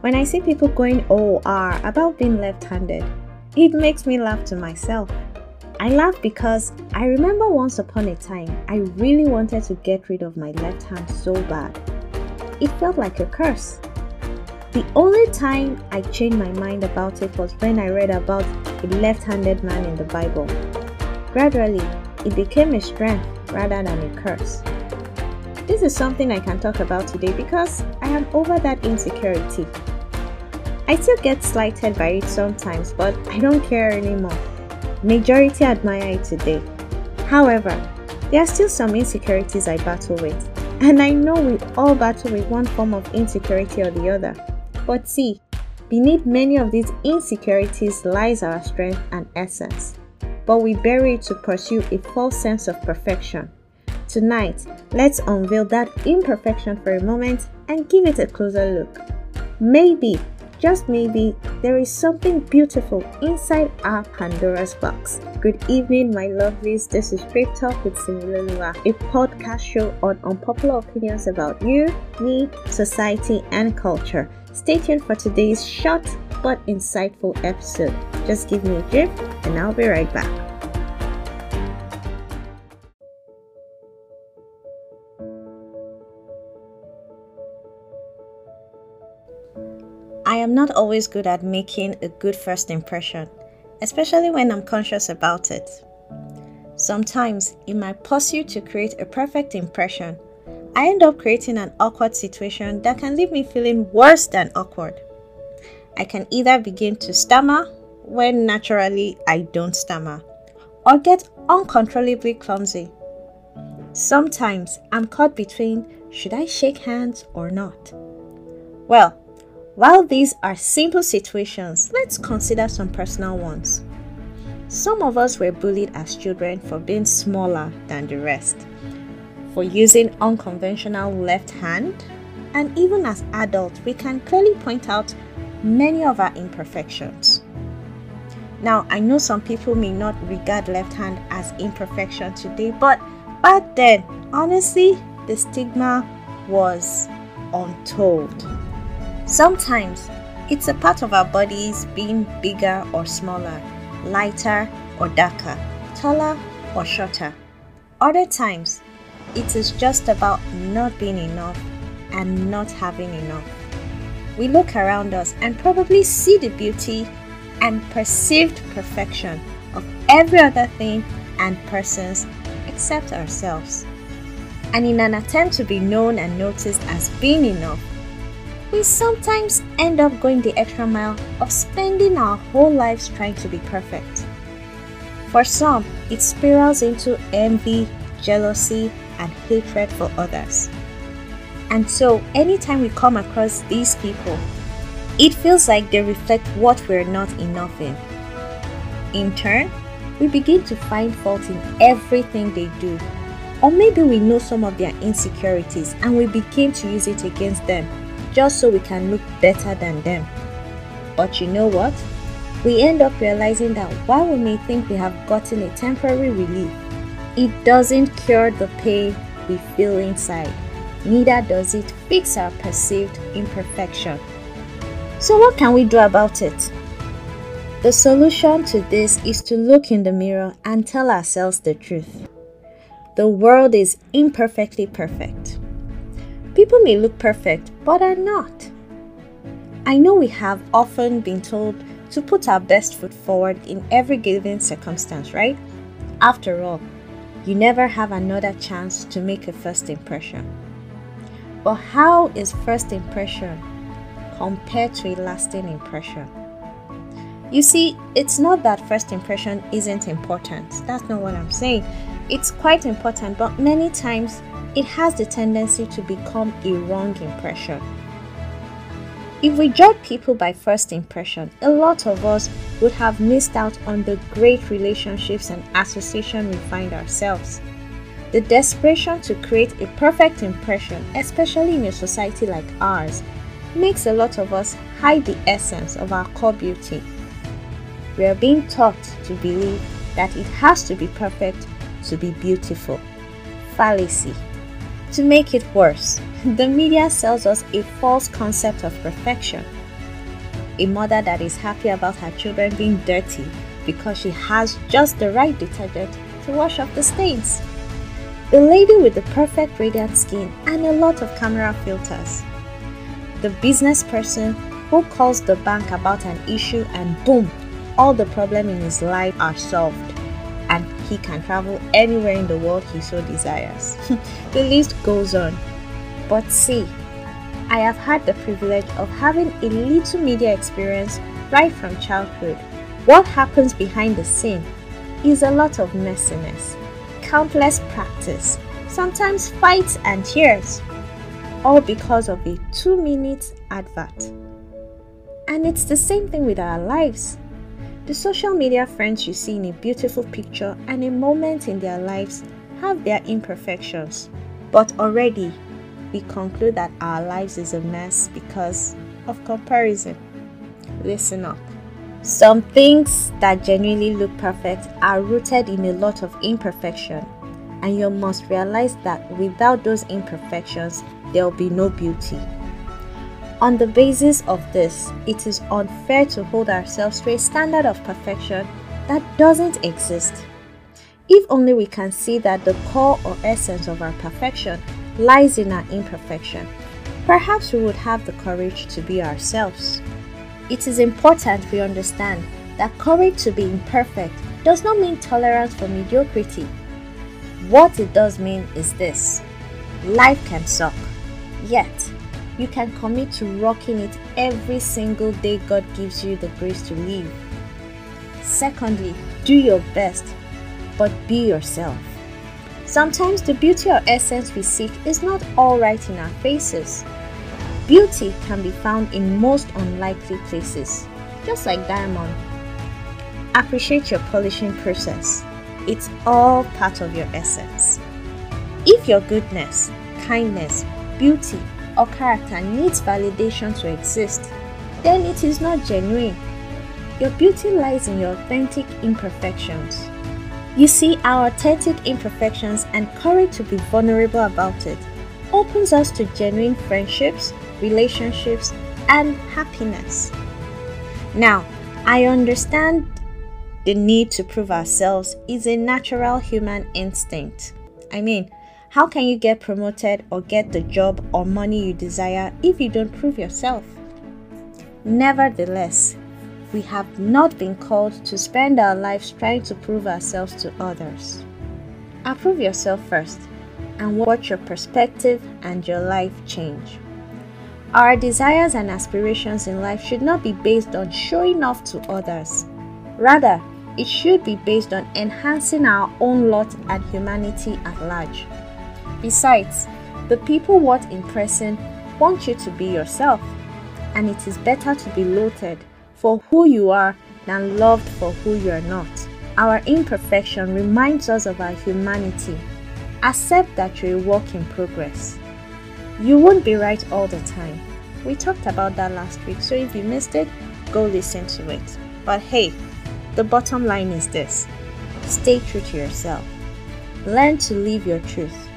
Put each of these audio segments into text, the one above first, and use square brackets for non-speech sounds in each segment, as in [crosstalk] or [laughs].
When I see people going OR about being left handed, it makes me laugh to myself. I laugh because I remember once upon a time I really wanted to get rid of my left hand so bad. It felt like a curse. The only time I changed my mind about it was when I read about a left handed man in the Bible. Gradually, it became a strength rather than a curse. This is something I can talk about today because I am over that insecurity. I still get slighted by it sometimes, but I don't care anymore. Majority admire it today. However, there are still some insecurities I battle with, and I know we all battle with one form of insecurity or the other. But see, beneath many of these insecurities lies our strength and essence, but we bury it to pursue a false sense of perfection. Tonight, let's unveil that imperfection for a moment and give it a closer look. Maybe, just maybe, there is something beautiful inside our Pandora's box. Good evening, my lovelies. This is Straight Talk with Similolua, a podcast show on unpopular opinions about you, me, society, and culture. Stay tuned for today's short but insightful episode. Just give me a drip, and I'll be right back. Am not always good at making a good first impression, especially when I'm conscious about it. Sometimes, in my pursuit to create a perfect impression, I end up creating an awkward situation that can leave me feeling worse than awkward. I can either begin to stammer when naturally I don't stammer, or get uncontrollably clumsy. Sometimes I'm caught between should I shake hands or not? Well, while these are simple situations, let's consider some personal ones. Some of us were bullied as children for being smaller than the rest, for using unconventional left hand, and even as adults, we can clearly point out many of our imperfections. Now, I know some people may not regard left hand as imperfection today, but back then, honestly, the stigma was untold. Sometimes it's a part of our bodies being bigger or smaller, lighter or darker, taller or shorter. Other times, it is just about not being enough and not having enough. We look around us and probably see the beauty and perceived perfection of every other thing and persons except ourselves. And in an attempt to be known and noticed as being enough, we sometimes end up going the extra mile of spending our whole lives trying to be perfect. For some, it spirals into envy, jealousy, and hatred for others. And so, anytime we come across these people, it feels like they reflect what we're not enough in. In turn, we begin to find fault in everything they do. Or maybe we know some of their insecurities and we begin to use it against them just so we can look better than them. But you know what? We end up realizing that while we may think we have gotten a temporary relief, it doesn't cure the pain we feel inside. Neither does it fix our perceived imperfection. So, what can we do about it? The solution to this is to look in the mirror and tell ourselves the truth. The world is imperfectly perfect. People may look perfect, but are not. I know we have often been told to put our best foot forward in every given circumstance, right? After all, you never have another chance to make a first impression. But how is first impression compared to a lasting impression? You see, it's not that first impression isn't important. That's not what I'm saying. It's quite important, but many times it has the tendency to become a wrong impression. If we judge people by first impression, a lot of us would have missed out on the great relationships and association we find ourselves. The desperation to create a perfect impression, especially in a society like ours, makes a lot of us hide the essence of our core beauty. We are being taught to believe that it has to be perfect to be beautiful. Fallacy. To make it worse, [laughs] the media sells us a false concept of perfection, a mother that is happy about her children being dirty because she has just the right detergent to wash off the stains. The lady with the perfect radiant skin and a lot of camera filters. The business person who calls the bank about an issue and boom, all the problems in his life are solved he can travel anywhere in the world he so desires. [laughs] the list goes on. But see, I have had the privilege of having a little media experience right from childhood. What happens behind the scene is a lot of messiness, countless practice, sometimes fights and tears, all because of a two minute advert. And it's the same thing with our lives. The social media friends you see in a beautiful picture and a moment in their lives have their imperfections, but already we conclude that our lives is a mess because of comparison. Listen up. Some things that genuinely look perfect are rooted in a lot of imperfection, and you must realize that without those imperfections, there will be no beauty. On the basis of this, it is unfair to hold ourselves to a standard of perfection that doesn't exist. If only we can see that the core or essence of our perfection lies in our imperfection. Perhaps we would have the courage to be ourselves. It is important we understand that courage to be imperfect does not mean tolerance for mediocrity. What it does mean is this life can suck, yet, you can commit to rocking it every single day God gives you the grace to live. Secondly, do your best, but be yourself. Sometimes the beauty or essence we seek is not all right in our faces. Beauty can be found in most unlikely places, just like diamond. Appreciate your polishing process. It's all part of your essence. If your goodness, kindness, beauty, or character needs validation to exist, then it is not genuine. Your beauty lies in your authentic imperfections. You see, our authentic imperfections and courage to be vulnerable about it opens us to genuine friendships, relationships, and happiness. Now, I understand the need to prove ourselves is a natural human instinct. I mean, how can you get promoted or get the job or money you desire if you don't prove yourself? Nevertheless, we have not been called to spend our lives trying to prove ourselves to others. Approve yourself first and watch your perspective and your life change. Our desires and aspirations in life should not be based on showing off to others. Rather, it should be based on enhancing our own lot and humanity at large. Besides, the people worth impressing want you to be yourself, and it is better to be loathed for who you are than loved for who you are not. Our imperfection reminds us of our humanity. Accept that you're a work in progress. You won't be right all the time. We talked about that last week, so if you missed it, go listen to it. But hey, the bottom line is this stay true to yourself. Learn to live your truth.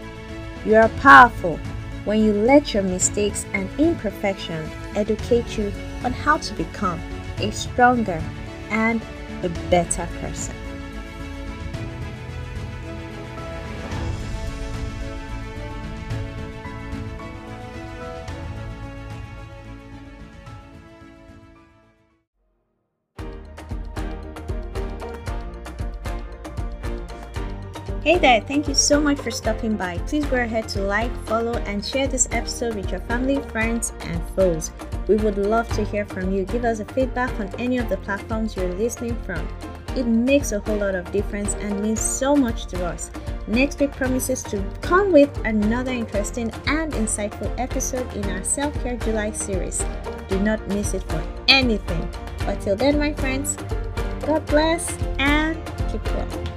You are powerful when you let your mistakes and imperfection educate you on how to become a stronger and a better person. Hey there, thank you so much for stopping by. Please go ahead to like, follow, and share this episode with your family, friends, and foes. We would love to hear from you. Give us a feedback on any of the platforms you're listening from. It makes a whole lot of difference and means so much to us. Next week promises to come with another interesting and insightful episode in our Self Care July series. Do not miss it for anything. But till then, my friends, God bless and keep well.